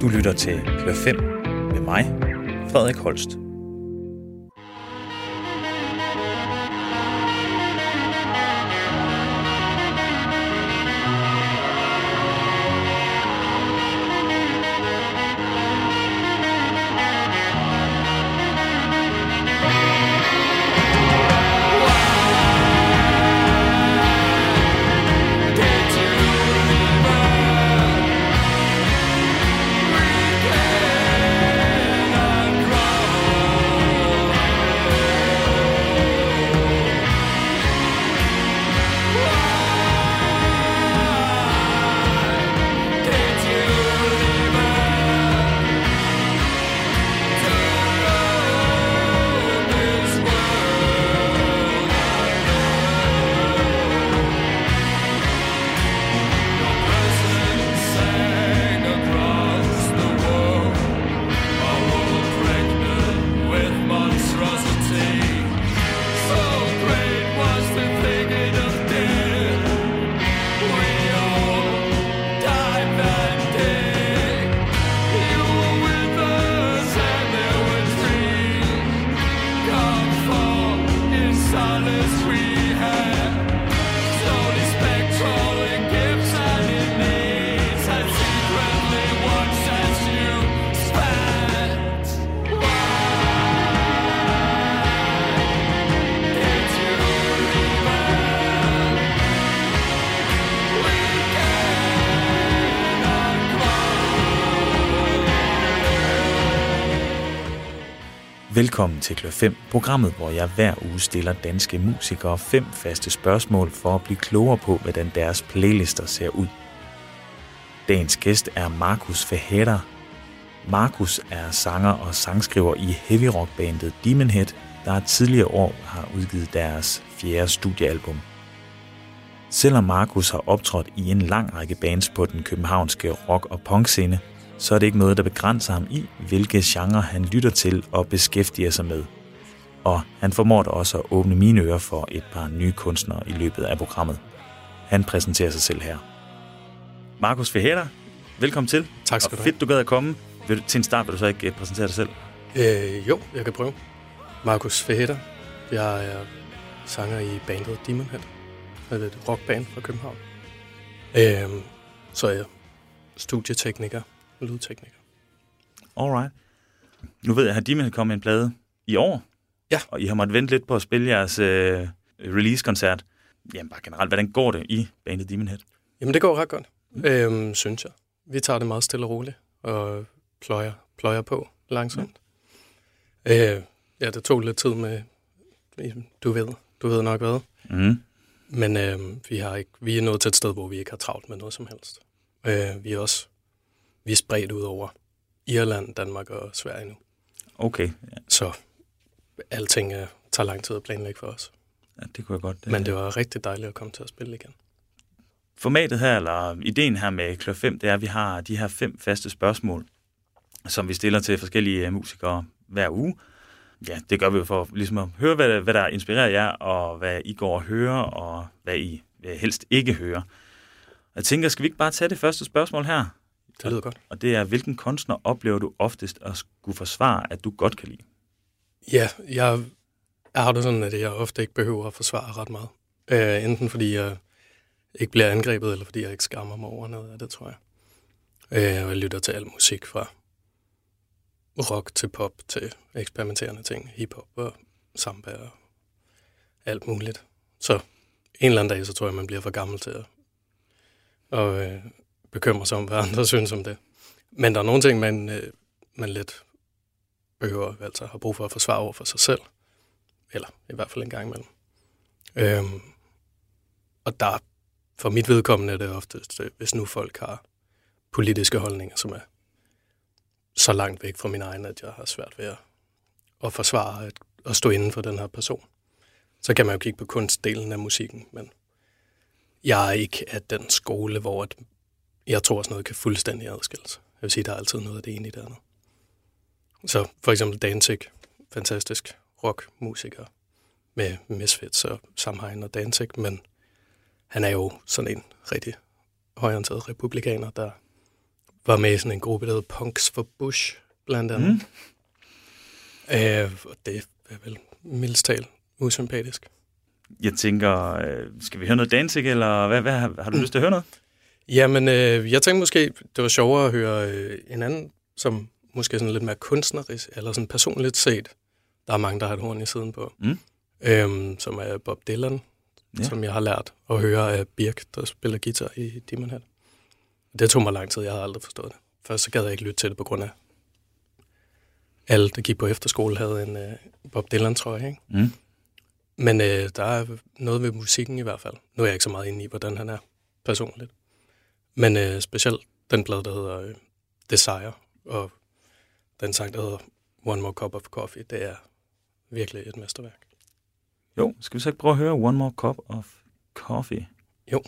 Du lytter til Klør 5 med mig, Frederik Holst. Velkommen til Klør 5, programmet, hvor jeg hver uge stiller danske musikere fem faste spørgsmål for at blive klogere på, hvordan deres playlister ser ud. Dagens gæst er Markus Feheda. Markus er sanger og sangskriver i heavy rock bandet Demon Head, der tidligere år har udgivet deres fjerde studiealbum. Selvom Markus har optrådt i en lang række bands på den københavnske rock- og punkscene, så er det ikke noget, der begrænser ham i, hvilke genre han lytter til og beskæftiger sig med. Og han formår da også at åbne mine ører for et par nye kunstnere i løbet af programmet. Han præsenterer sig selv her. Markus Feheda, velkommen til. Tak skal du have. fedt, du gad at komme. Vil du, til en start vil du så ikke øh, præsentere dig selv? Øh, jo, jeg kan prøve. Markus Feheda. Jeg er sanger i bandet Demon Head. Det er et rockband fra København. Øh, så er jeg studietekniker lydtekniker. Alright. Nu ved jeg, at Demon kommet en plade i år. Ja. Og I har måttet vente lidt på at spille jeres øh, release-koncert. Jamen bare generelt, hvordan går det i bandet Demon Head? Jamen det går ret godt, mm. øhm, synes jeg. Vi tager det meget stille og roligt og pløjer, pløjer på langsomt. Mm. Øh, ja, det tog lidt tid med, du ved, du ved nok hvad. Mm. Men øh, vi, har ikke, vi er nået til et sted, hvor vi ikke har travlt med noget som helst. Øh, vi er også vi er spredt ud over Irland, Danmark og Sverige nu. Okay. Ja. Så alting uh, tager lang tid at planlægge for os. Ja, det kunne jeg godt. Det Men det var rigtig dejligt at komme til at spille igen. Formatet her, eller ideen her med Klør 5, det er, at vi har de her fem faste spørgsmål, som vi stiller til forskellige musikere hver uge. Ja, det gør vi for ligesom at høre, hvad, hvad der inspirerer jer, og hvad I går og hører, og hvad I helst ikke hører. Jeg tænker, skal vi ikke bare tage det første spørgsmål her? Det lyder godt. Og det er, hvilken kunstner oplever du oftest at skulle forsvare, at du godt kan lide? Ja, jeg, har det sådan, at jeg ofte ikke behøver at forsvare ret meget. Uh, enten fordi jeg ikke bliver angrebet, eller fordi jeg ikke skammer mig over noget af det, tror jeg. Uh, og jeg lytter til al musik fra rock til pop til eksperimenterende ting, hiphop og samba og alt muligt. Så en eller anden dag, så tror jeg, man bliver for gammel til at, og, øh, bekymre sig om, hvad andre synes om det. Men der er nogle ting, man, øh, man lidt behøver, altså har brug for at forsvare over for sig selv. Eller i hvert fald en gang imellem. Øhm, og der, for mit vedkommende er det oftest, øh, hvis nu folk har politiske holdninger, som er så langt væk fra min egen, at jeg har svært ved at, at forsvare at, at stå inden for den her person. Så kan man jo kigge på kunstdelen af musikken, men jeg er ikke af den skole, hvor at jeg tror også noget kan fuldstændig adskilles. Jeg vil sige, der er altid noget af det ene i det andet. Så for eksempel Danzig, fantastisk rockmusiker med Misfits og Samhain og Danzig, men han er jo sådan en rigtig højorienteret republikaner, der var med i sådan en gruppe, der hed Punks for Bush, blandt andet. Mm. Øh, og det er vel mildest talt usympatisk. Jeg tænker, øh, skal vi høre noget dansik, eller hvad, hvad, har du lyst til at høre noget? Jamen, øh, jeg tænkte måske, det var sjovere at høre øh, en anden, som måske sådan lidt mere kunstnerisk, eller sådan personligt set. Der er mange, der har et horn i siden på. Mm. Øhm, som er Bob Dylan, ja. som jeg har lært at høre af Birk, der spiller guitar i Demon Head. Det tog mig lang tid, jeg havde aldrig forstået det. Først så gad jeg ikke lytte til det på grund af, alle, der gik på efterskole, havde en uh, Bob Dylan-trøje. Ikke? Mm. Men uh, der er noget ved musikken i hvert fald. Nu er jeg ikke så meget inde i, hvordan han er personligt. Men uh, specielt den plade, der hedder uh, Desire, og den sang, der hedder One More Cup of Coffee, det er virkelig et mesterværk. Jo, skal vi så ikke prøve at høre One More Cup of Coffee? Jo.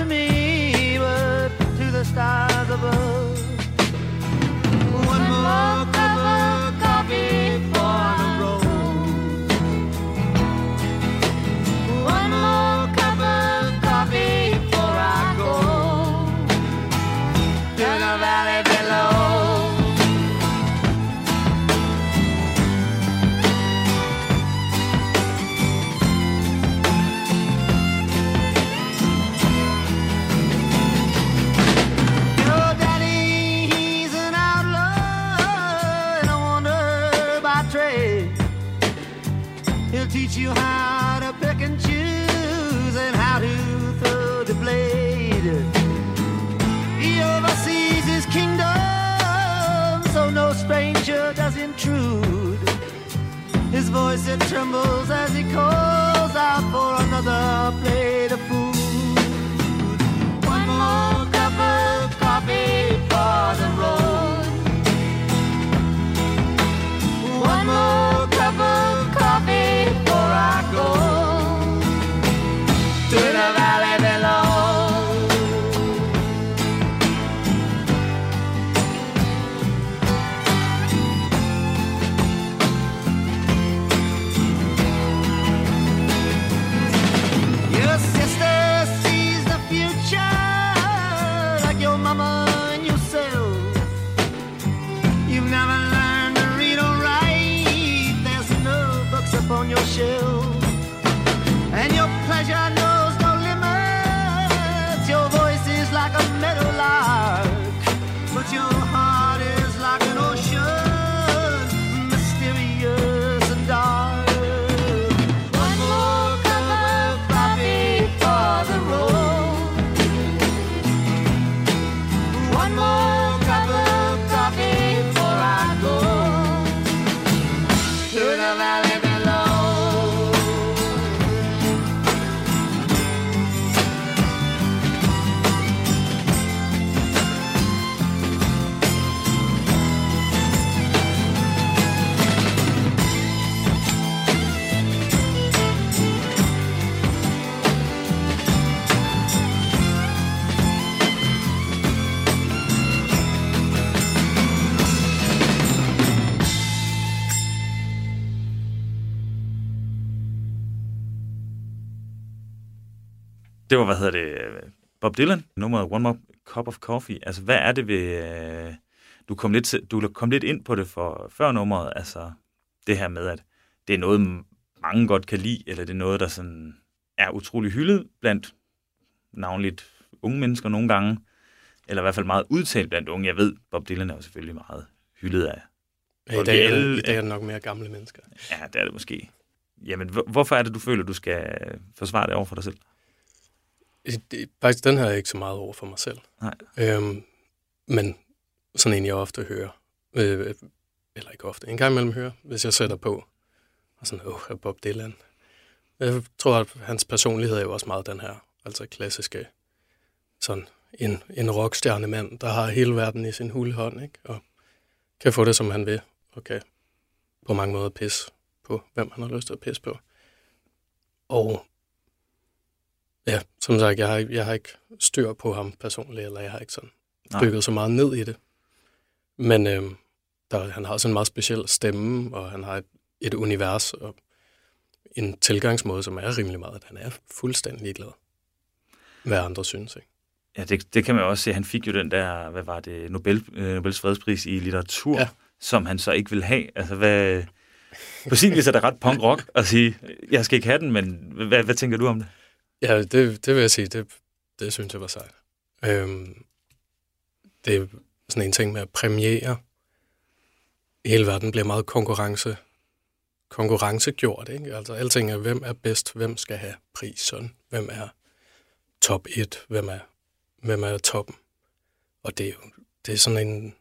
to me, but to the stars above. voice it trembles as he calls out for another place. Bob Dylan, nummeret One More Cup of Coffee. Altså, hvad er det ved... Øh, du kom lidt, du kom lidt ind på det for før nummeret, altså det her med, at det er noget, mange godt kan lide, eller det er noget, der sådan er utrolig hyldet blandt navnligt unge mennesker nogle gange. eller i hvert fald meget udtalt blandt unge. Jeg ved, Bob Dylan er jo selvfølgelig meget hyldet af. I dag, alle, I dag er det nok mere gamle mennesker. Ja, det er det måske. Jamen, hvorfor er det, du føler, du skal forsvare det over for dig selv? Det, faktisk, den her er ikke så meget over for mig selv. Nej. Øhm, men sådan en, jeg ofte hører. Øh, eller ikke ofte, en gang imellem hører, hvis jeg sætter på. Og sådan, åh, oh, Bob Dylan. Jeg tror, at hans personlighed er jo også meget den her, altså klassiske, sådan en, en rockstjerne mand, der har hele verden i sin hule hånd, ikke? og kan få det, som han vil, og kan på mange måder pisse på, hvem han har lyst til at pisse på. Og ja, som sagt, jeg har, jeg har ikke styr på ham personligt, eller jeg har ikke sådan dykket så meget ned i det. Men øh, der, han har også en meget speciel stemme, og han har et, et univers og en tilgangsmåde, som er rimelig meget, at han er fuldstændig ligeglad, hvad andre synes. Ikke? Ja, det, det kan man også se. Han fik jo den der, hvad var det, Nobel, øh, Nobels fredspris i litteratur, ja. som han så ikke vil have. Altså, hvad... På sin vis er det ret punk rock at sige, jeg skal ikke have den, men hvad, hvad tænker du om det? Ja, det, det vil jeg sige, det, det synes jeg var sejt. Øhm, det er sådan en ting med at premiere. Hele verden bliver meget konkurrence, konkurrencegjort. Ikke? Altså alting er, hvem er bedst, hvem skal have prisen, hvem er top 1, hvem er, hvem er toppen. Og det er jo det er sådan en,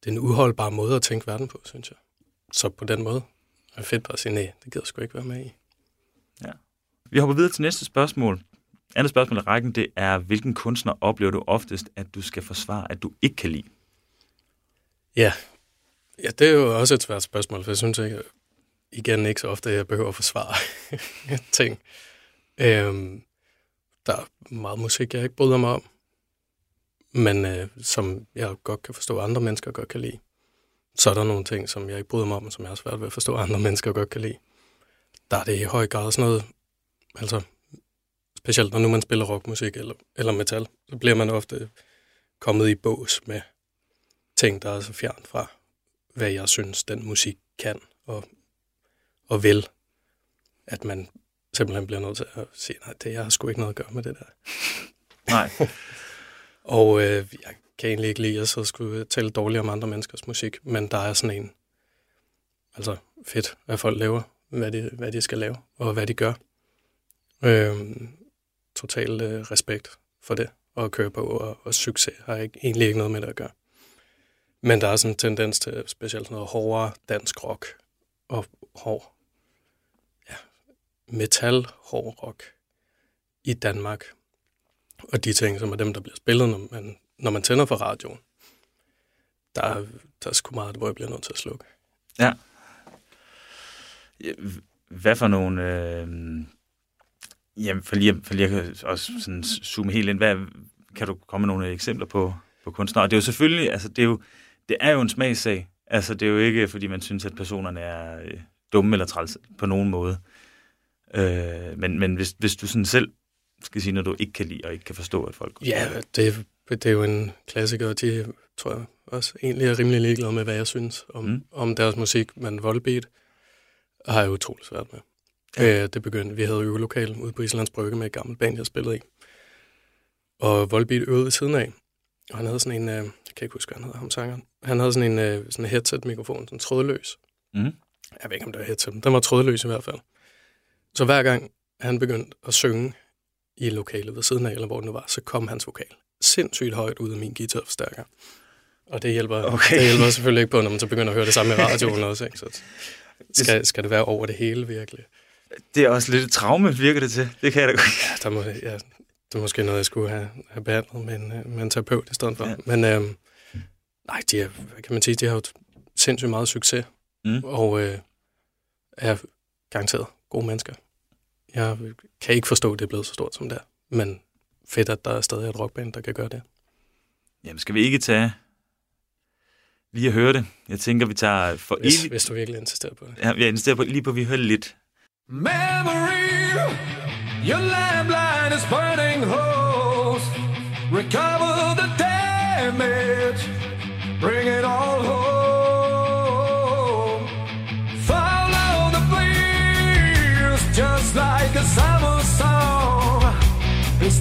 det er en uholdbar måde at tænke verden på, synes jeg. Så på den måde er det fedt bare at sige, nej, det gider jeg sgu ikke være med i. Vi hopper videre til næste spørgsmål. Andet spørgsmål i rækken, det er, hvilken kunstner oplever du oftest, at du skal forsvare, at du ikke kan lide? Ja, ja det er jo også et svært spørgsmål, for jeg synes ikke, igen ikke så ofte, at jeg behøver at forsvare ting. Øhm, der er meget musik, jeg ikke bryder mig om, men øh, som jeg godt kan forstå, andre mennesker godt kan lide. Så er der nogle ting, som jeg ikke bryder mig om, som jeg har svært ved at forstå, andre mennesker godt kan lide. Der er det i høj grad sådan noget, altså specielt når nu man spiller rockmusik eller, eller metal, så bliver man ofte kommet i bås med ting, der er så fjern fra, hvad jeg synes, den musik kan og, og vil. At man simpelthen bliver nødt til at sige, nej, det jeg har sgu ikke noget at gøre med det der. Nej. og øh, jeg kan egentlig ikke lide at så skulle tale dårligt om andre menneskers musik, men der er sådan en, altså fedt, hvad folk laver, hvad de, hvad de skal lave, og hvad de gør. Øh, total øh, respekt for det at køre på, og, og succes har ikke, egentlig ikke noget med det at gøre. Men der er sådan en tendens til specielt noget hårdere dansk rock og hård, ja, metal hård rock i Danmark. Og de ting, som er dem, der bliver spillet, når man, når man tænder for radioen, der, der er sgu meget, hvor jeg bliver nødt til at slukke. Ja. Hvad for nogle øh, Jamen, for lige, for lige at også sådan zoome helt ind, hvad, kan du komme med nogle eksempler på, på kunstnere? Og det er jo selvfølgelig, altså det er jo, det er jo en smagssag. Altså det er jo ikke, fordi man synes, at personerne er øh, dumme eller træls på nogen måde. Øh, men men hvis, hvis du sådan selv skal sige, når du ikke kan lide og ikke kan forstå, at folk... Ja, det, det er jo en klassiker, og de tror jeg også egentlig er rimelig ligeglade med, hvad jeg synes om, mm. om deres musik, men Volbeat har jeg utroligt svært med. Ja. Øh, det begyndte, vi havde øvelokal ude på Islands Brygge med et gammelt band, jeg spillede i. Og Volbeat øvede ved siden af. Og han havde sådan en, øh, jeg kan ikke huske, hvad han hedder, ham sangeren. Han havde sådan en, øh, sådan en headset-mikrofon, sådan trådløs. Mm. Jeg ved ikke, om det var headset, men den var trådløs i hvert fald. Så hver gang han begyndte at synge i lokalet ved siden af, eller hvor det nu var, så kom hans vokal sindssygt højt ud af min guitarforstærker. Og det hjælper, okay. det hjælper selvfølgelig ikke på, når man så begynder at høre det samme i radioen også. Ikke? Så skal, skal det være over det hele virkelig? Det er også lidt et traume, virker det til. Det kan jeg da godt. Ja, der må, ja, det er måske noget, jeg skulle have, have behandlet med en, med en terapeut i stedet for. Ja. Men øhm, nej, de er, hvad kan man sige, de har jo sindssygt meget succes. Mm. Og øh, er garanteret gode mennesker. Jeg kan ikke forstå, at det er blevet så stort som det er. Men fedt, at der er stadig et rockband, der kan gøre det. Jamen, skal vi ikke tage lige at høre det? Jeg tænker, vi tager for hvis, evigt... Hvis du virkelig insisterer på det. Ja, jeg insisterer på lige på, at vi hører lidt Memory, your landline is burning holes. Recover the damage, bring it all home. Follow the bleeds, just like a summer song. And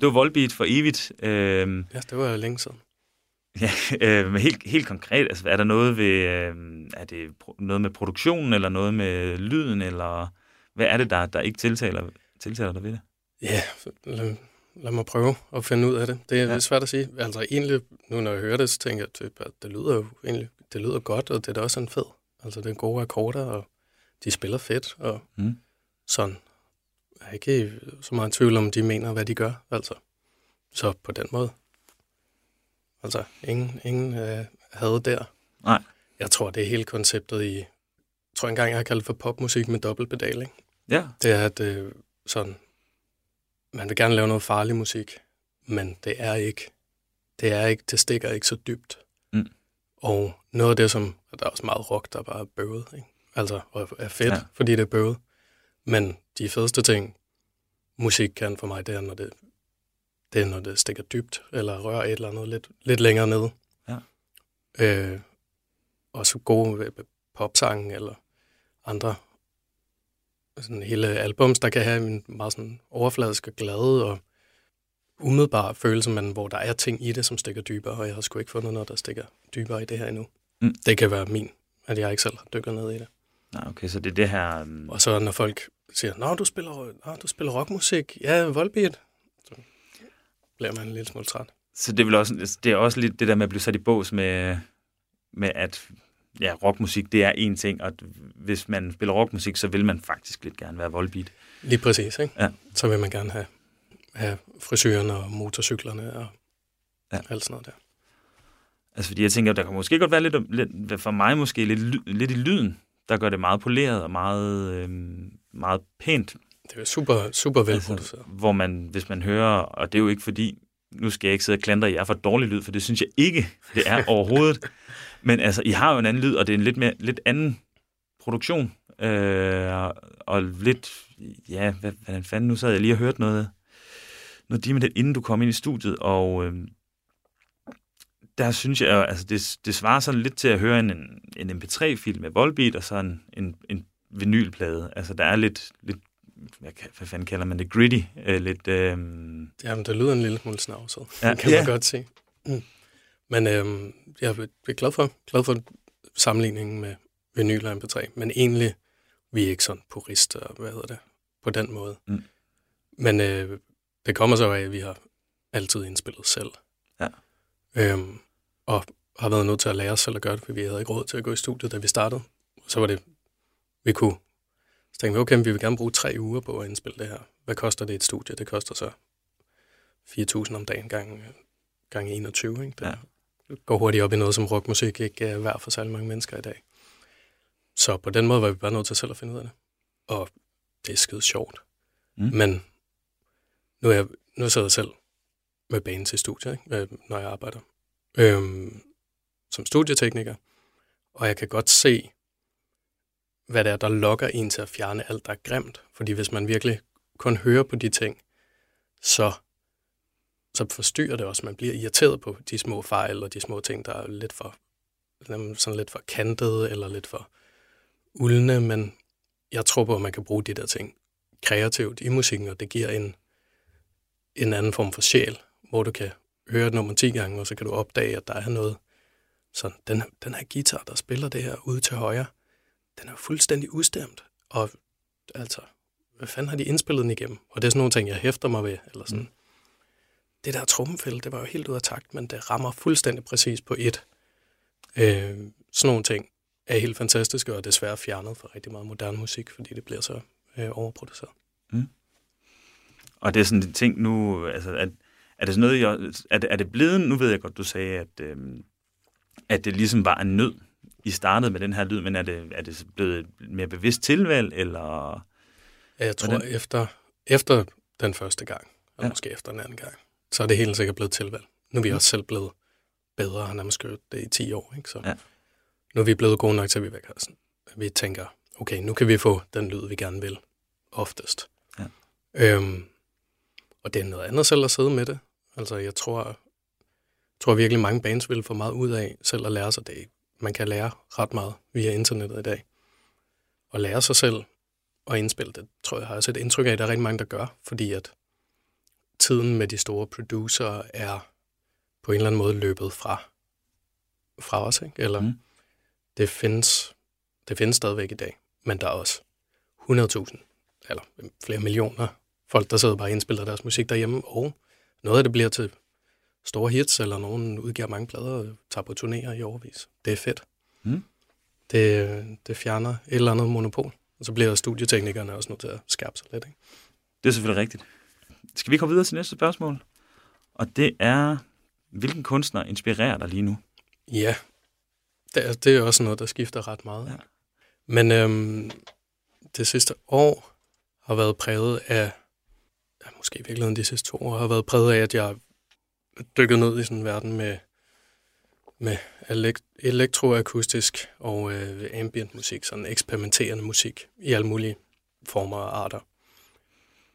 det var Volbeat for evigt. Øh, Ja, det var jo længe siden. ja, øh, men helt, helt konkret, altså, er der noget ved, øh, er det noget med produktionen, eller noget med lyden, eller hvad er det, der, der ikke tiltaler, tiltaler dig ved det? Ja, lad, lad mig prøve at finde ud af det. Det er Ja. ja. svært at sige. Altså egentlig, nu når jeg hører det, så tænker jeg, typ, at det lyder jo egentlig det lyder godt, og det er da også en fed. Altså det er gode akkorder, og de spiller fedt, og Mm. sådan. Er ikke så meget tvivl om, de mener, hvad de gør, altså. Så på den måde. Altså, ingen, ingen øh, havde der. Nej. Jeg tror, det er hele konceptet i... Jeg tror engang, jeg har kaldt for popmusik med dobbeltpedaling. Ja, Det er, at øh, sådan, man vil gerne lave noget farlig musik, men det er ikke, det er ikke, det stikker ikke så dybt. Mm. Og noget af det, som, og der er også meget rock, der bare er bøvet, ikke? altså, og er fedt, ja. fordi det er bøvet. Men de fedeste ting, musik kan for mig, det er, når det, det er, når det stikker dybt, eller rører et eller andet lidt, lidt længere nede. Ja. Øh, også gode øh, popsange, eller andre sådan hele albums, der kan have en meget sådan overfladisk og glad og umiddelbar følelse, men hvor der er ting i det, som stikker dybere, og jeg har sgu ikke fundet noget, der stikker dybere i det her endnu. Mm. Det kan være min, at jeg ikke selv har dykket ned i det. Nej, okay, så det er det her... Um, Og så når folk siger, Nå, du spiller, nå, du spiller rockmusik. Ja, Volbeat. Så bliver man en lille smule træt. så det vel også, det er også lidt det der med at blive sat i bås med, med at ja, rockmusik, det er en ting, og hvis man spiller rockmusik, så vil man faktisk lidt gerne være voldbeat. Lige præcis, ikke? Ja. Så vil man gerne have, have frisørerne og motorcyklerne og Ja. alt sådan noget der. Altså fordi jeg tænker, der kan måske godt være lidt, lidt for mig måske lidt, lidt i lyden, der gør det meget poleret og meget, øhm, meget pænt. Det er super, super velproduceret. Altså, hvor man, hvis man hører, og det er jo ikke fordi, nu skal jeg ikke sidde og klandre jer for dårlig lyd, for det synes jeg ikke, det er overhovedet. Men altså, I har jo en anden lyd, og det er en lidt, mere, lidt anden produktion. Øh, og, og lidt, ja, hvad, hvad fanden, nu sad jeg lige og hørte noget, noget de med det, inden du kom ind i studiet, og øh, der synes jeg, altså det, det svarer sådan lidt til at høre en, en MP3-film med Volbeat, og så en, en, en vinylplade. Altså der er lidt, lidt hvad, hvad fanden kalder man det, gritty, øh, lidt... Øh, Jamen, det lyder en lille smule snavset, Ja. kan Ja. man godt se. Mm. Men øhm, jeg er glad for, glad for sammenligningen med vinyl og MP3, men egentlig, vi er ikke sådan purister, hvad hedder det, på den måde. Mm. Men øh, det kommer så af, at vi har altid indspillet selv. Ja. Øhm, og har været nødt til at lære os selv at gøre det, for vi havde ikke råd til at gå i studiet, da vi startede. Så var det, vi kunne så tænkte vi, okay, vi vil gerne bruge tre uger på at indspille det her. Hvad koster det et studie? Det koster så 4.000 om dagen gang, gang 21. Ikke? Det Ja. går hurtigt op i noget, som rockmusik ikke er værd for særlig mange mennesker i dag. Så på den måde var vi bare nødt til selv at finde ud af det. Og det er skide sjovt. Mm. Mm. Men nu, er jeg, nu sidder jeg selv med banen til studiet, ikke? Øh, når jeg arbejder. Øhm, som studietekniker. Og jeg kan godt se, hvad det er, der lokker en til at fjerne alt, der er grimt. Fordi hvis man virkelig kun hører på de ting, så, så forstyrrer det også. Man bliver irriteret på de små fejl og de små ting, der er lidt for, sådan lidt for kantede eller lidt for uldne. Men jeg tror på, at man kan bruge de der ting kreativt i musikken, og det giver en, en anden form for sjæl, hvor du kan høre et nummer 10 gange, og så kan du opdage, at der er noget. Så den, den her guitar, der spiller det her ude til højre, den er jo fuldstændig udstemt. Og altså, hvad fanden har de indspillet den igennem? Og det er sådan nogle ting, jeg hæfter mig ved. Eller sådan. Mm. Det der trommefælde, det var jo helt ud af takt, men det rammer fuldstændig præcis på et. Øh, sådan nogle ting er helt fantastiske, og desværre fjernet fra rigtig meget moderne musik, fordi det bliver så øh, overproduceret. og det er sådan en ting nu, altså, er, er det sådan noget, jeg, er, det, er det blevet, nu ved jeg godt, du sagde, at, øhm, at det ligesom var en nød, I startede med den her lyd, men er det, er det blevet et mere bevidst tilvalg, eller... Jeg tror, Hvordan? efter, efter den første gang, og Ja. måske efter den anden gang, så er det helt sikkert blevet tilvalg. Nu er vi Ja. også selv blevet bedre, og har gjort det i 10 år. Ikke? Så Ja. nu er vi blevet gode nok til, at vi, vækker sådan, at vi tænker, okay, nu kan vi få den lyd, vi gerne vil, oftest. Ja. Øhm, og det er noget andet selv at sidde med det. Altså, jeg tror, tror virkelig, mange bands vil få meget ud af selv at lære sig det. Man kan lære ret meget via internettet i dag. Og lære sig selv at indspille det, tror jeg, har jeg set indtryk af, at der er rigtig mange, der gør, fordi at tiden med de store producer er på en eller anden måde løbet fra, fra os, ikke? Eller mm. det, findes, det findes stadigvæk i dag, men der er også 100.000, eller flere millioner folk, der sidder bare og indspiller deres musik derhjemme, og noget af det bliver til store hits, eller nogen udgiver mange plader og tager på turnéer i overvis. Det er fedt. Mm. Det, det fjerner et eller andet monopol. Og så bliver studieteknikerne også nødt til at skærpe sig lidt. Ikke? Det er selvfølgelig rigtigt. Skal vi komme videre til næste spørgsmål? Og det er, hvilken kunstner inspirerer dig lige nu? Ja, det er, det er også noget, der skifter ret meget. Ja. Men øhm, det sidste år har været præget af, ja, måske i virkeligheden de sidste to år, har været præget af, at jeg dykket ned i sådan en verden med, med elekt- elektroakustisk og øh, ambient musik, sådan eksperimenterende musik i alle mulige former og arter.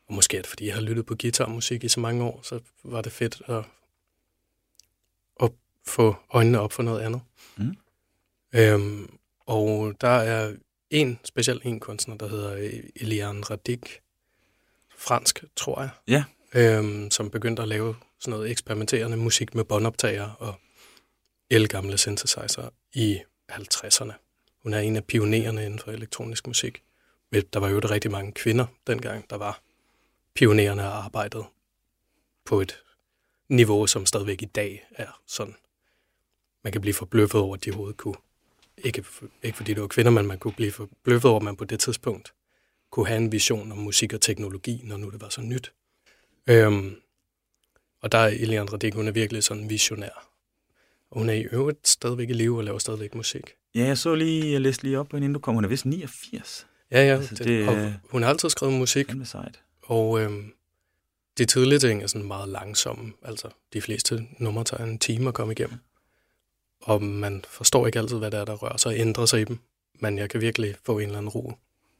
Og måske er det, fordi jeg har lyttet på guitarmusik i så mange år, så var det fedt at, at få øjnene op for noget andet. Mm. Øhm, og der er en speciel en kunstner, der hedder Eliane Radik, fransk, tror jeg, Ja. øhm, som begyndte at lave sådan noget eksperimenterende musik med båndoptager og elgamle synthesizer i 50'erne. hun er en af pionererne inden for elektronisk musik. Der var jo rigtig mange kvinder dengang, der var pionererne og arbejdede på et niveau, som stadigvæk i dag er sådan. Man kan blive forbløffet over, at de overhovedet kunne. Ikke, ikke fordi det var kvinder, men man kunne blive forbløffet over, at man på det tidspunkt kunne have en vision om musik og teknologi, når nu det var så nyt. Øhm, og der er Eliane Radik, hun er virkelig sådan visionær. Og hun er i øvrigt stadigvæk i live og laver stadigvæk musik. Ja, jeg så lige, jeg læste lige op på hende, inden du kom. Hun er vist 89. Ja, ja. Altså, det det, og hun har altid skrevet musik, Fandme sejt. og øhm, de tidlige ting er sådan meget langsomme. Altså, de fleste numre tager en time at komme igennem. Og man forstår ikke altid, hvad der er, der rører sig og ændrer sig i dem. Men jeg kan virkelig få en eller anden ro,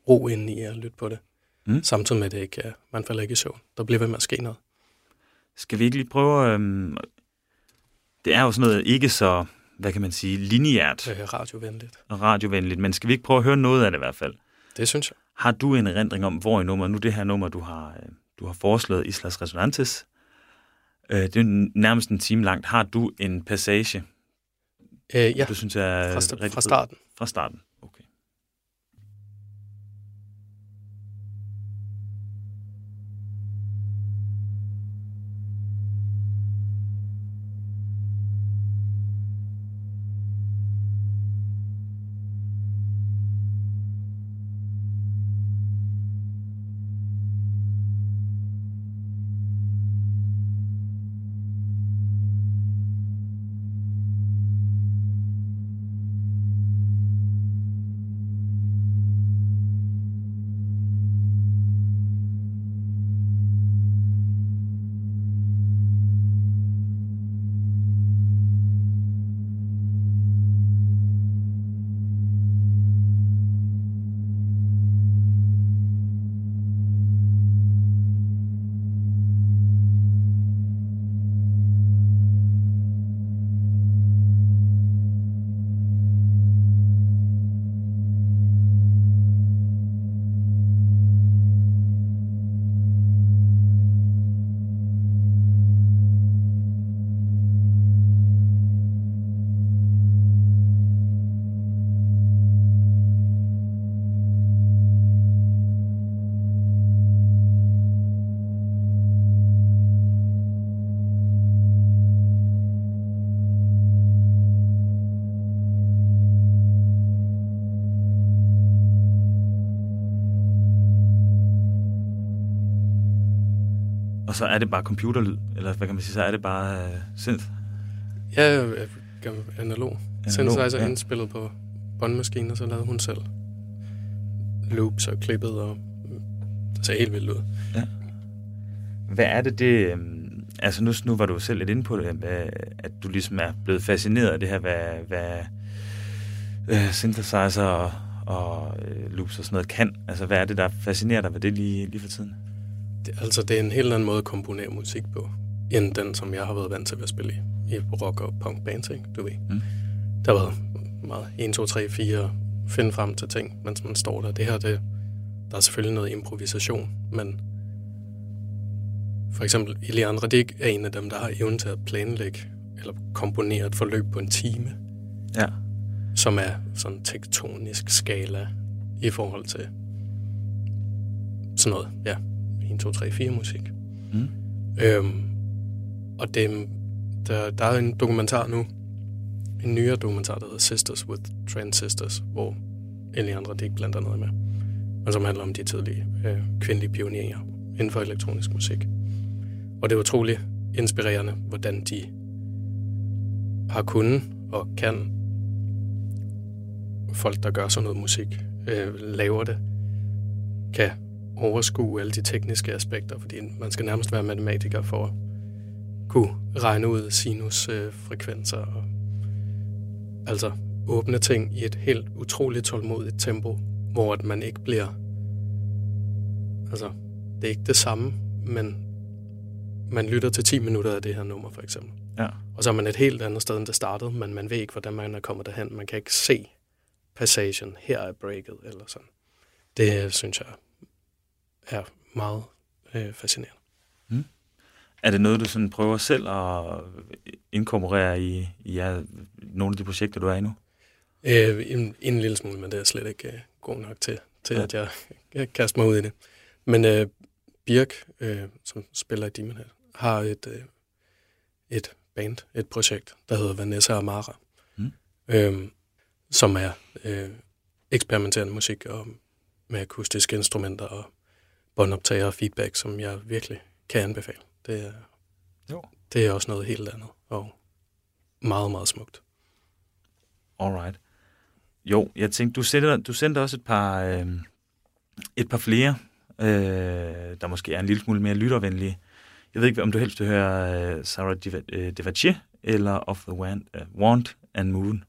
ro ind i at lytte på det. Mm. Samtidig med, at det ikke er, man falder ikke i søvn. Der bliver ved med at ske noget. Skal vi ikke lige prøve... Øhm, det er jo sådan noget ikke så, hvad kan man sige, lineært Øh, radiovenligt. og radiovenligt, men skal vi ikke prøve at høre noget af det i hvert fald? Det synes jeg. Har du en erindring om, hvor i nummer, nu det her nummer, du har, øh, du har foreslået, Islas Resonantes, øh, det er nærmest en time langt. Har du en passage, Øh, ja, du synes er fra, rigtig sta- fra starten. Fra starten, okay. Og så er det bare computerlyd, eller hvad kan man sige, så er det bare øh, synth. Ja, analog. Synthesizer ja. ja. indspillet på båndmaskinen, og så lavede hun selv loops og klippet, og mm, det ser helt vildt ud. Hvad er det, det... øhm, Altså nu, nu var du selv lidt inde på det, at du ligesom er blevet fascineret af det her, hvad, hvad øh, synthesizer og, og øh, loops og sådan noget kan. Altså hvad er det, der fascinerer dig ved det lige, lige for tiden? Det, altså, det er en helt anden måde at komponere musik på, end den, som jeg har været vant til at spille i, i rock- og punk-bands, ikke? Du ved. Mm. Der har været meget 1, 2, 3, 4, finde frem til ting, mens man står der. Det her, det, der er selvfølgelig noget improvisation, men for eksempel Elian Radik er en af dem, der har evnen til at planlægge eller komponere et forløb på en time, Ja. som er sådan en tektonisk skala i forhold til sådan noget, ja, 1, 2, 3, 4 musik. Mm. Øhm, og det, der, der er en dokumentar nu, en nyere dokumentar, der hedder Sisters with Transistors, hvor Elian Radik blandt andet er med, og som handler om de tidlige øh, kvindelige pionerer inden for elektronisk musik. Og det er utroligt inspirerende, hvordan de har kunnet og kan folk, der gør sådan noget musik, øh, laver det, kan overskue alle de tekniske aspekter, fordi man skal nærmest være matematiker for at kunne regne ud sinusfrekvenser og altså åbne ting i et helt utroligt tålmodigt tempo, hvor at man ikke bliver altså, det er ikke det samme, men man lytter til 10 minutter af det her nummer, for eksempel. Ja. Og så er man et helt andet sted, end det startede, men man ved ikke, hvordan man er kommet derhen. Man kan ikke se passagen, her er breaket, eller sådan. Det synes jeg er meget øh, fascinerende. Er det noget, du sådan prøver selv at inkorporere i, i ja, nogle af de projekter, du er i nu? Øh, en, en lille smule, men det er slet ikke øh, god nok til, til Ja. at jeg, jeg kaster mig ud i det. Men øh, Birk, øh, som spiller i Demon Head, har et, øh, et band, et projekt, der hedder Vanessa Amara, Mm. øh, som er øh, eksperimenterende musik og med akustiske instrumenter og båndoptager og feedback, som jeg virkelig kan anbefale. Det er, Jo. det er også noget helt andet og meget, meget smukt. Alright. Jo, jeg tænkte, du sendte, du sendte også et par, øh, et par flere, øh, der måske er en lille smule mere lyttervenlige. Jeg ved ikke, om du helst vil høre øh, Sarah øh, Devachier eller Of the Wand, uh, Wand and Moon.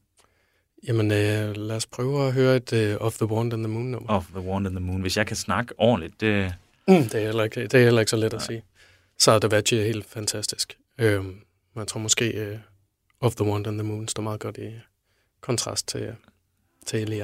Jamen, øh, lad os prøve at høre et øh, Off the Wand and the Moon nummer. Of the Wand and the Moon. Hvis jeg kan snakke ordentligt, det... Mm, det, er heller ikke, det er heller ikke så let at sige. Så Davachi er helt fantastisk. Men jeg tror måske øh, Off the Wand and the Moon står meget godt i kontrast til, til alle de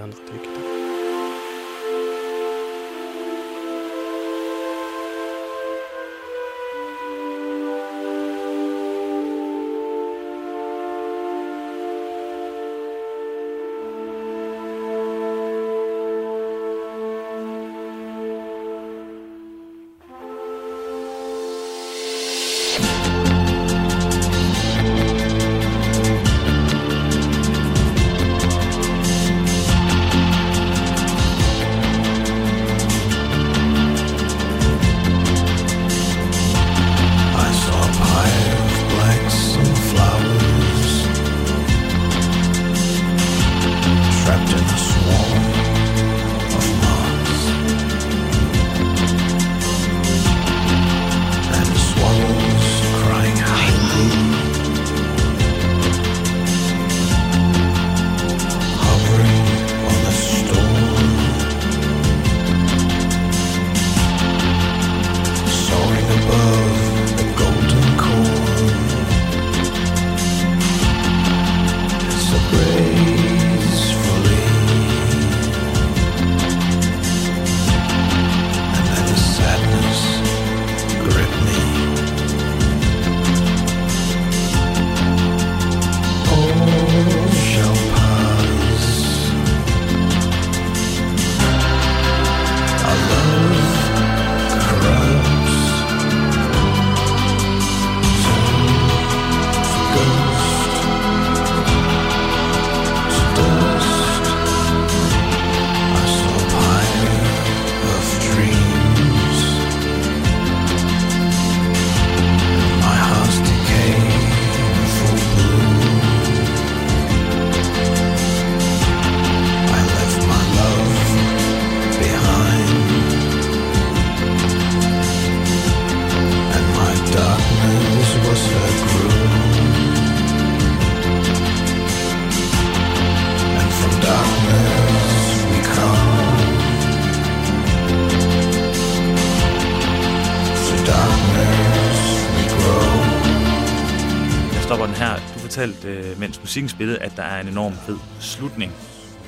fortalte, øh, mens musikken spillede, at der er en enorm fed slutning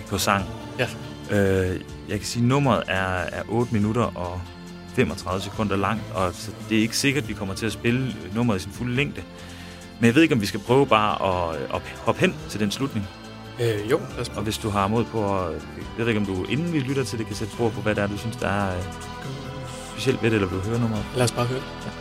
på sang. Ja. Øh, jeg kan sige, at nummeret er, er 8 minutter og 35 sekunder langt, og så det er ikke sikkert, at vi kommer til at spille nummeret i sin fulde længde. Men jeg ved ikke, om vi skal prøve bare at, at hoppe hen til den slutning. Øh, jo, lad os Og prøve. hvis du har mod på at... Jeg ved ikke, om du inden vi lytter til det, kan sætte ord på, hvad det er, du synes, der er øh, specielt ved det, eller vil du høre nummeret? Lad os bare høre. Thank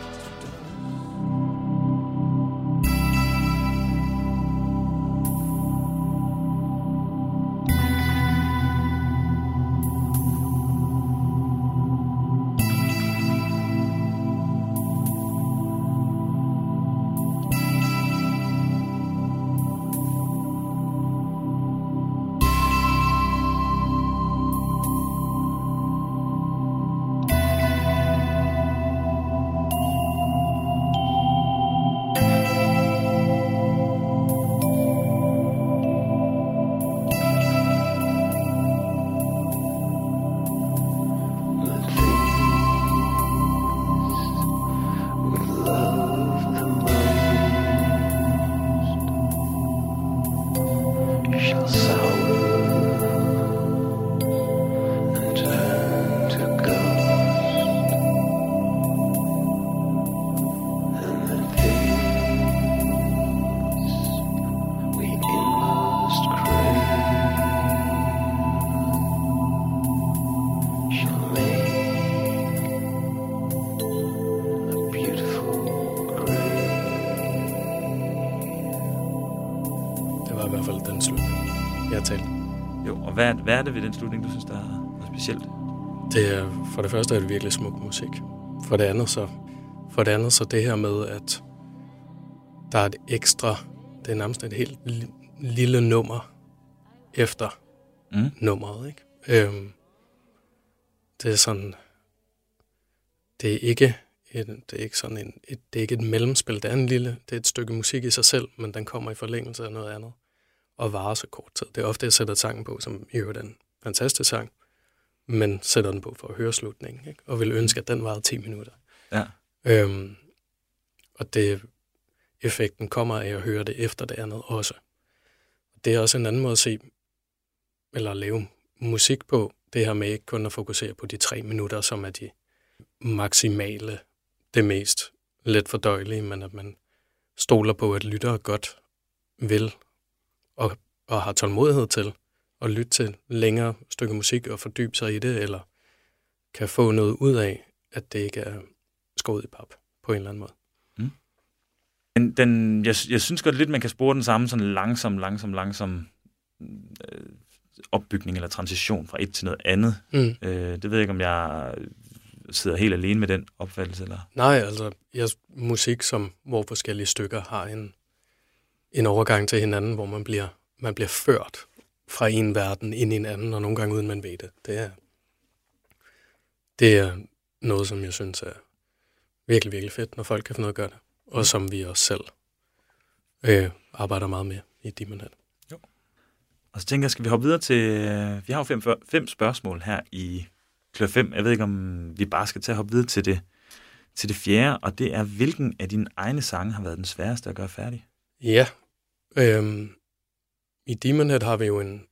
hvad, er- hvad er det ved den slutning, du synes, der er specielt? Det er, for det første er det virkelig smuk musik. For det andet så, for det andet så det her med, at der er et ekstra, det er nærmest et helt li- lille nummer efter Mm. nummeret, ikke? Øhm, det er sådan, det er ikke et, det er ikke sådan en, et, det er ikke et mellemspil, det er en lille, det er et stykke musik i sig selv, men den kommer i forlængelse af noget andet, og varer så kort tid. Det er ofte, jeg sætter sangen på, som i øvrigt er en fantastisk sang, men sætter den på for at høre slutningen, ikke? og vil ønske, at den varede 10 minutter. Ja. Øhm, og det, effekten kommer af at høre det efter det andet også. Det er også en anden måde at se, eller lave musik på, det her med ikke kun at fokusere på de tre minutter, som er de maksimale, det mest let fordøjelige, men at man stoler på, at lyttere godt vil og, og har tålmodighed til at lytte til længere stykke musik og fordybe sig i det, eller kan få noget ud af, at det ikke er skåret i pap på en eller anden måde. Den, den, jeg, jeg synes godt lidt, man kan spore den samme sådan langsom, langsom, langsom øh, opbygning eller transition fra et til noget andet. Mm. Øh, det ved jeg ikke, om jeg sidder helt alene med den opfattelse. Eller? Nej, altså jeg, musik, som, hvor forskellige stykker har en, en overgang til hinanden, hvor man bliver, man bliver ført fra en verden ind i en anden, og nogle gange uden man ved det. Det er, det er noget, som jeg synes er virkelig, virkelig fedt, når folk kan finde ud af at gøre det. Og som vi også selv øh, arbejder meget med i Demon Head. Og så tænker jeg, skal vi hoppe videre til... øh, Vi har jo fem, fem spørgsmål her i klør 5. Jeg ved ikke, om vi bare skal tage og hoppe videre til det, til det fjerde, og det er, hvilken af dine egne sange har været den sværeste at gøre færdig? Ja. Øhm, I Demon Head har vi jo en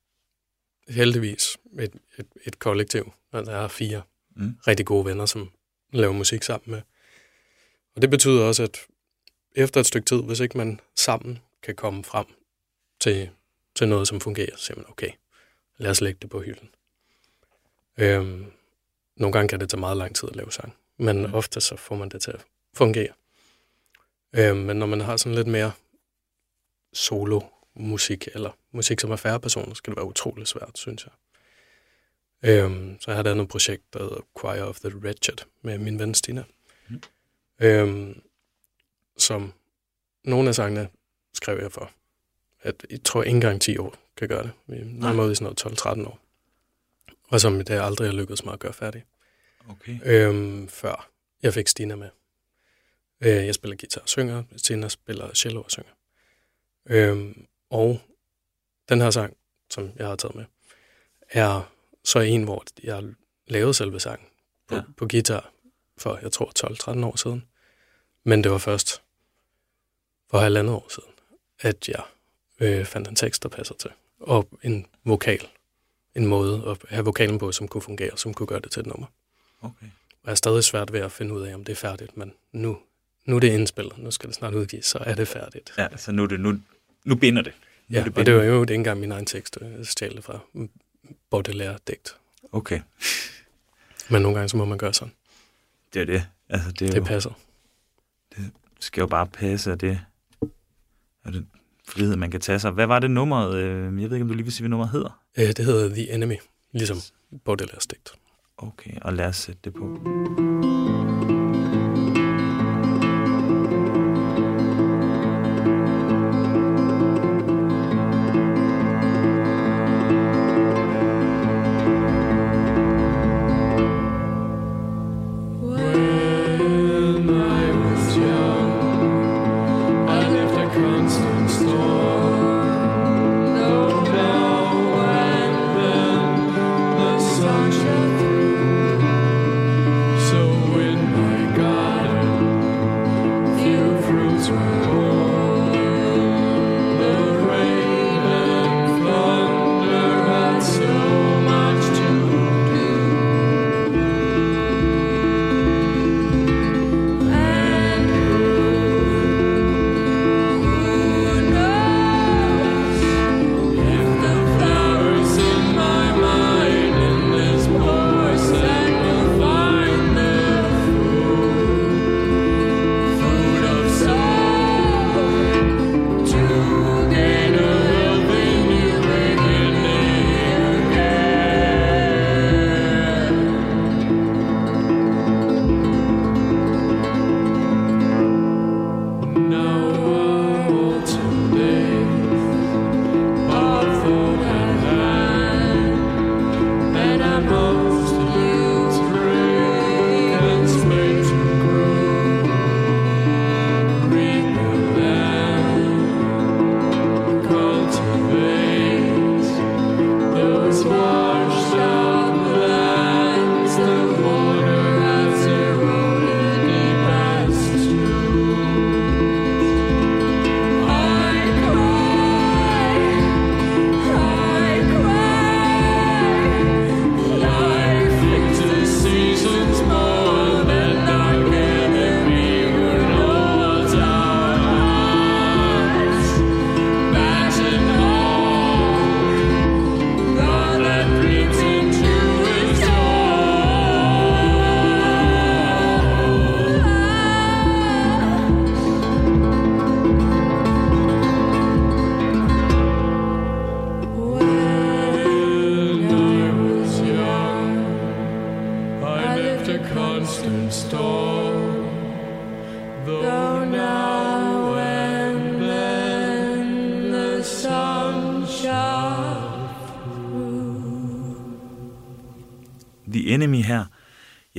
heldigvis et, et, et kollektiv. Altså, jeg har fire Mm. rigtig gode venner, som laver musik sammen med. Og det betyder også, at efter et stykke tid, hvis ikke man sammen kan komme frem til, til noget, som fungerer, så siger man, okay, lad os lægge det på hylden. Øhm, nogle gange kan det tage meget lang tid at lave sang, men Mm. ofte så får man det til at fungere. Øhm, men når man har sådan lidt mere solo-musik, eller musik, som er færre personer, så kan det være utrolig svært, synes jeg. Øhm, så jeg har et andet projekt, der hedder Choir of the Wretched, med min ven Stina. Mhm. Øhm, som nogle af sangene skrev jeg for, at jeg tror ikke engang 10 år kan gøre det. Vi er nærmere ude i sådan noget 12-13 år. Og som det aldrig har lykkedes mig at gøre færdig. Okay. Øhm, før jeg fik Stina med. Øh, jeg spiller guitar og synger, Stina spiller cello og synger. Øhm, og den her sang, som jeg har taget med, er så en, hvor jeg lavede selve sangen på, Ja. på guitar for, jeg tror, 12-13 år siden. Men det var først for halvandet år siden, at jeg øh, fandt en tekst, der passer til. Og en vokal. En måde at have vokalen på, som kunne fungere, som kunne gøre det til et nummer. okay. Og jeg er stadig svært ved at finde ud af, om det er færdigt, men nu, nu er det indspillet. Nu skal det snart udgives, så er det færdigt. Ja, så nu, er det, nu, nu binder det. Nu Ja, det og det var jo ikke engang min egen tekst, jeg stjal det fra Baudelaire-digt. Okay, Men nogle gange, så må man gøre sådan. det er det. Altså, det, er Det jo, passer. skal jo bare passe, og det er det frihed, man kan tage sig. Hvad var det nummeret? øh, Jeg ved ikke, om du lige vil sige, hvad nummeret hedder. Øh, Det hedder The Enemy, ligesom Baudelaires digt. Okay, og lad os sætte det på.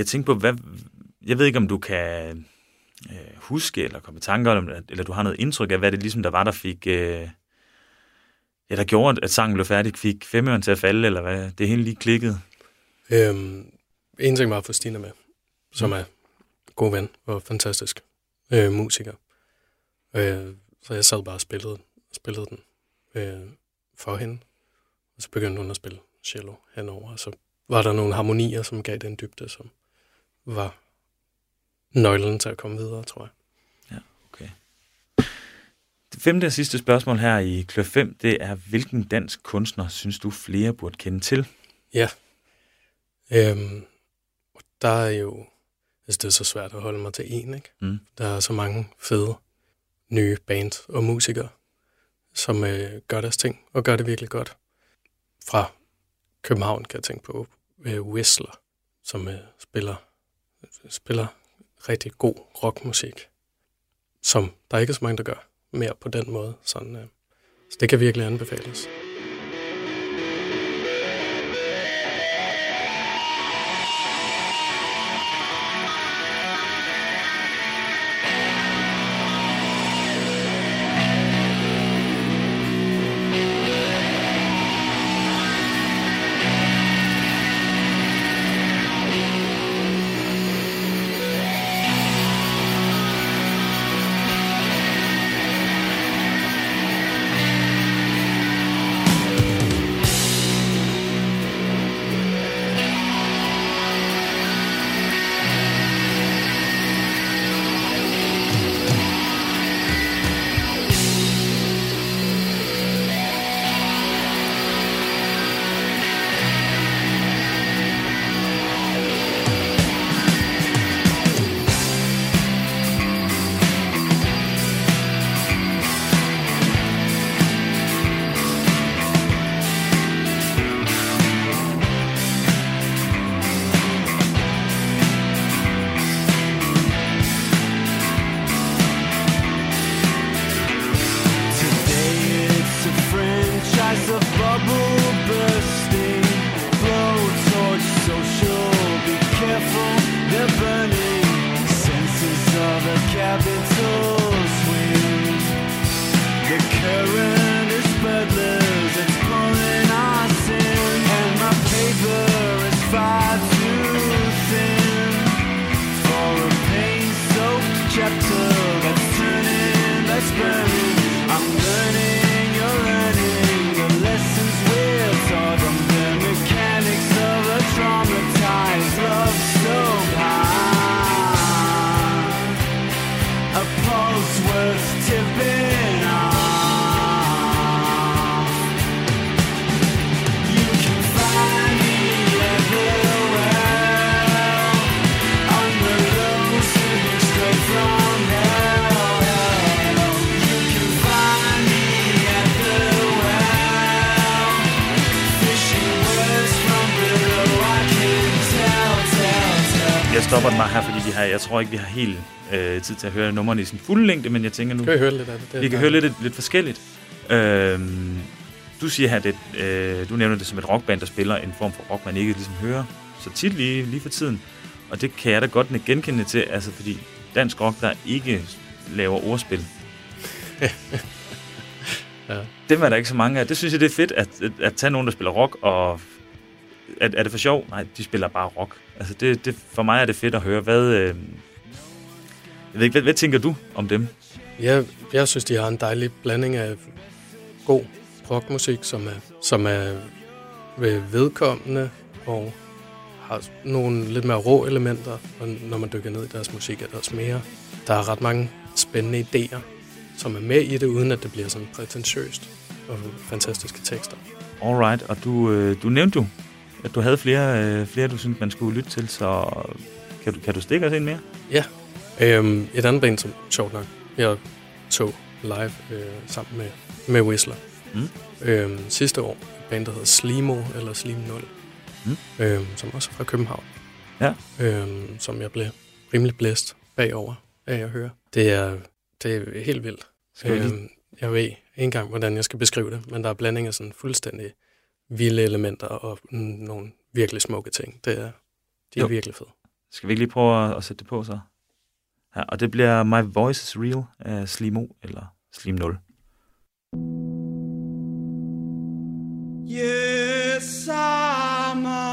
Jeg tænkte på, hvad, jeg ved ikke, om du kan øh, huske eller komme i tanker om, eller du har noget indtryk af, hvad det ligesom der var, der fik, øh, ja, der gjorde, at sangen blev færdig, fik femøren til at falde, eller hvad? Det hele lige klikket. Øhm, en ting var at få med, som er god ven og fantastisk øh, musiker. Øh, så jeg sad bare og spillede, spillede den øh, for hende. Og så begyndte hun at spille cello henover, og så var der nogle harmonier, som gav den dybde, som var nøglen til at komme videre, tror jeg. Okay. Det femte og sidste spørgsmål her i klør 5, det er, hvilken dansk kunstner synes du flere burde kende til? Ja. Øhm, der er jo... Altså, det er så svært at holde mig til en, ikke? Mm. Der er så mange fede nye band og musikere, som øh, gør deres ting, og gør det virkelig godt. Fra København kan jeg tænke på øh, Whistler, som øh, spiller, spiller rigtig god rockmusik, som der er ikke så mange, der gør mere på den måde. Sådan, øh, så det kan virkelig anbefales. Tror ikke, vi har helt øh, tid til at høre numrene i sin fulde længde, men jeg tænker nu, Kan vi høre lidt af det? det vi kan høre lidt, lidt forskelligt. Øhm, du siger her, det, øh, du nævner det som et rockband, der spiller en form for rock, man ikke ligesom hører så tit lige, lige for tiden. Og det kan jeg da godt genkende til, altså fordi dansk rock, der ikke laver ordspil. Ja. Dem er der ikke så mange af. Det synes jeg, det er fedt, at, at, at tage nogen, der spiller rock, og er, er det for sjov? Nej, de spiller bare rock. Altså det, det, for mig er det fedt at høre. Hvad, øh, jeg ved ikke, hvad, hvad tænker du om dem? Jeg, jeg synes, de har en dejlig blanding af god rockmusik, som er, som er ved vedkommende og har nogle lidt mere rå elementer, og når man dykker ned i deres musik, er der også mere. Der er ret mange spændende idéer, som er med i det, uden at det bliver sådan prætentiøst og fantastiske tekster. Alright, og du, øh, du nævnte jo, at du havde flere, øh, flere du synes man skulle lytte til, så kan du, kan du stikke os ind mere? Ja, øhm, et andet band, som sjovt nok, jeg tog live øh, sammen med, med Whistler. Mm. Øhm, sidste år, et band, der hedder Slimo, eller Slim 0, Mm. øhm, som også er fra København. Ja. øhm, som jeg blev rimelig blæst bagover af at høre. Det er, det er helt vildt. Skal. Øhm, jeg ved ikke engang, hvordan jeg skal beskrive det, men der er blanding af sådan fuldstændig vilde elementer og nogle virkelig smukke ting. Det er, de er Jo. virkelig fede. Skal vi ikke lige prøve at, at sætte det på så? Ja, og det bliver My Voice is Real af Slimo eller Slim 0. Yes, I'm a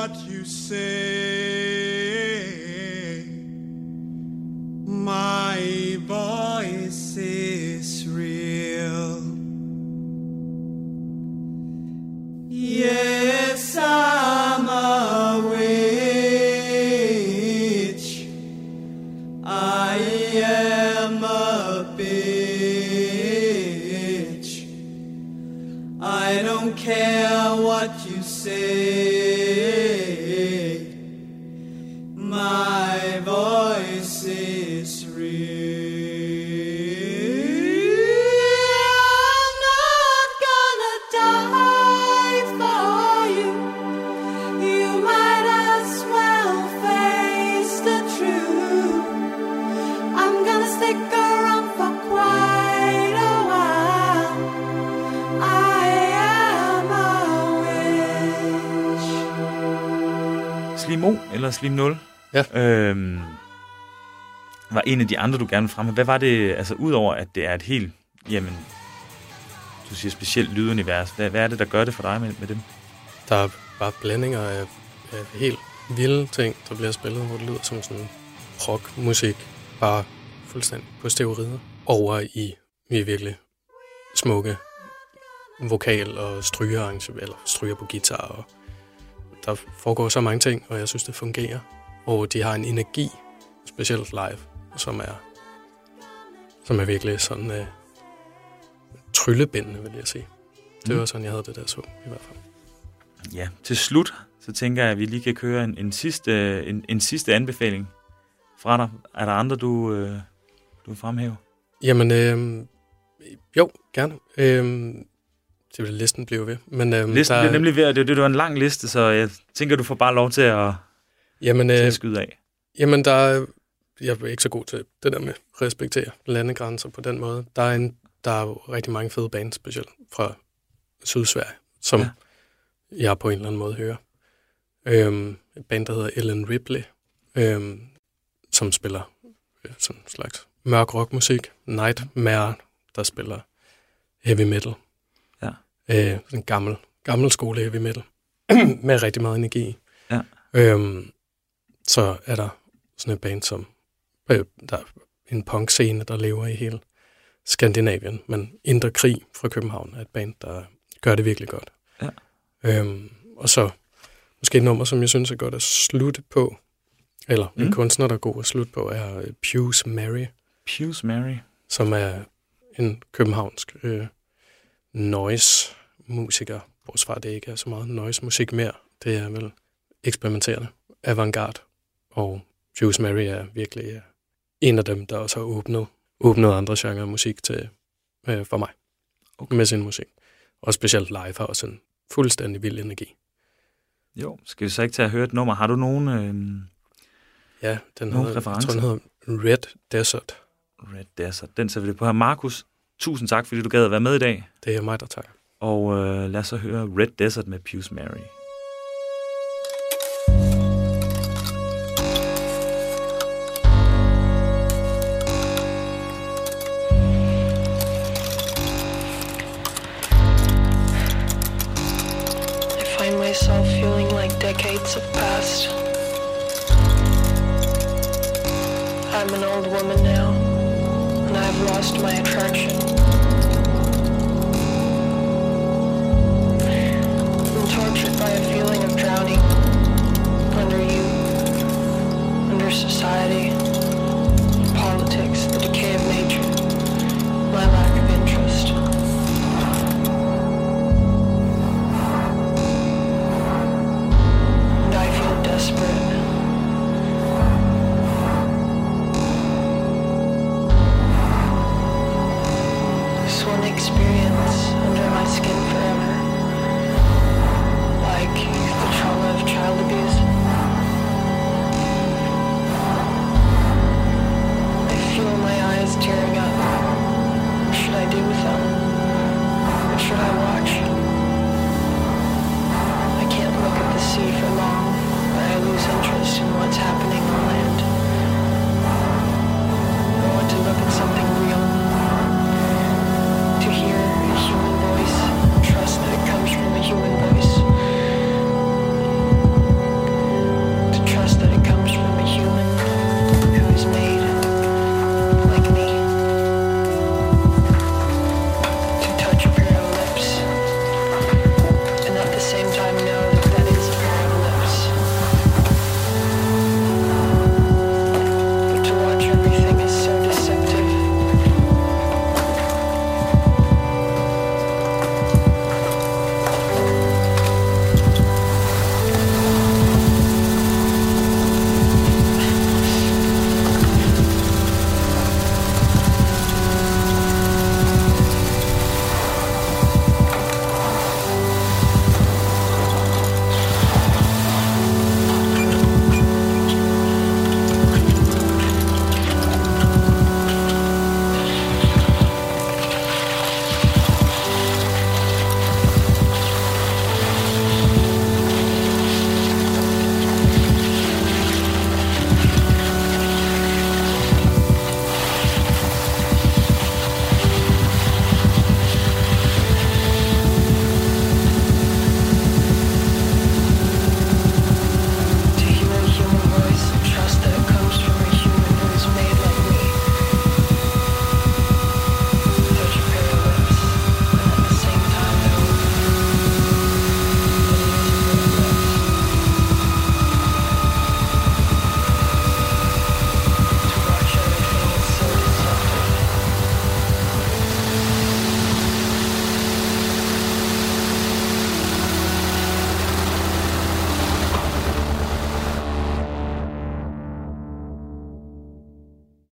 what you say. En af de andre, du gerne vil fremme. Hvad var det, altså udover at det er et helt, jamen, du siger specielt lydunivers. Hvad, hvad er det, der gør det for dig med, med dem? Der er bare blandinger af, af helt vilde ting, der bliver spillet, hvor det lyder som sådan rockmusik, bare fuldstændig på steroider, over i, i virkelig smukke vokal- og strygearrange, eller stryger på guitar. Og der foregår så mange ting, og jeg synes, det fungerer. Og de har en energi, specielt live, som er, som er virkelig sådan øh, tryllebindende, vil jeg sige. Det Mm. var sådan, jeg havde det der så, i hvert fald. Ja, til slut, så tænker jeg, at vi lige kan køre en, en, sidste, en, en sidste anbefaling fra dig. Er der andre, du, øh, du vil fremhæve? Jamen, øh, jo, gerne. Øh, det vil listen blive ved. Men, øh, Listen der, bliver nemlig ved, at det, det var en lang liste, så jeg tænker, du får bare lov til at, Jamen, til øh, at skyde af. jamen, der er, jeg er ikke så god til det der med at respektere landegrænser på den måde. Der er, en, der er jo rigtig mange fede bands, specielt fra Sydsverige, som Ja. ja. jeg på en eller anden måde hører. Øhm, et band, der hedder Ellen Ripley, øhm, som spiller øh, sådan en slags mørk rockmusik. Nightmare, der spiller heavy metal. Ja. Øh, en gammel, gammel skole heavy metal, med rigtig meget energi. Ja. Øhm, så er der sådan et band, som øh, der er en punk-scene, der lever i hele Skandinavien, men Indre Krig fra København er et band, der gør det virkelig godt. Ja. Øhm, og så måske et nummer, som jeg synes er godt at slutte på, eller mm. En kunstner, der er god at slutte på, er øh, Pius Mary, Pius Mary. som er en københavnsk øh, noise-musiker, fra at det ikke er så meget noise-musik mere. Det er vel eksperimenterende, avantgarde, og Pius Mary er virkelig øh, en af dem, der også har åbnet, åbnet andre genrer musik til, øh, for mig okay. med sin musik. Og specielt live har også en fuldstændig vild energi. Jo, skal vi så ikke tage at høre et nummer? Har du nogen øh, Ja, den Nogle hedder, jeg tror, den hedder Red Desert. Red Desert? Den sætter vi på her. Markus, tusind tak, fordi du gad at være med i dag. Det er mig, der tager. Og øh, lad os så høre Red Desert med Pius Mary. Lost my attraction.